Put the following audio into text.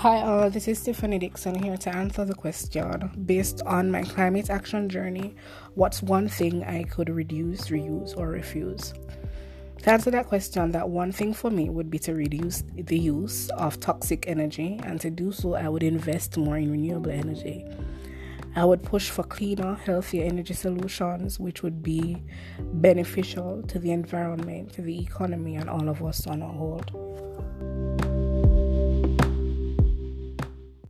Hi, all. this is Stephanie Dixon here to answer the question. Based on my climate action journey, what's one thing I could reduce, reuse, or refuse? To answer that question, that one thing for me would be to reduce the use of toxic energy, and to do so, I would invest more in renewable energy. I would push for cleaner, healthier energy solutions, which would be beneficial to the environment, to the economy, and all of us on a whole.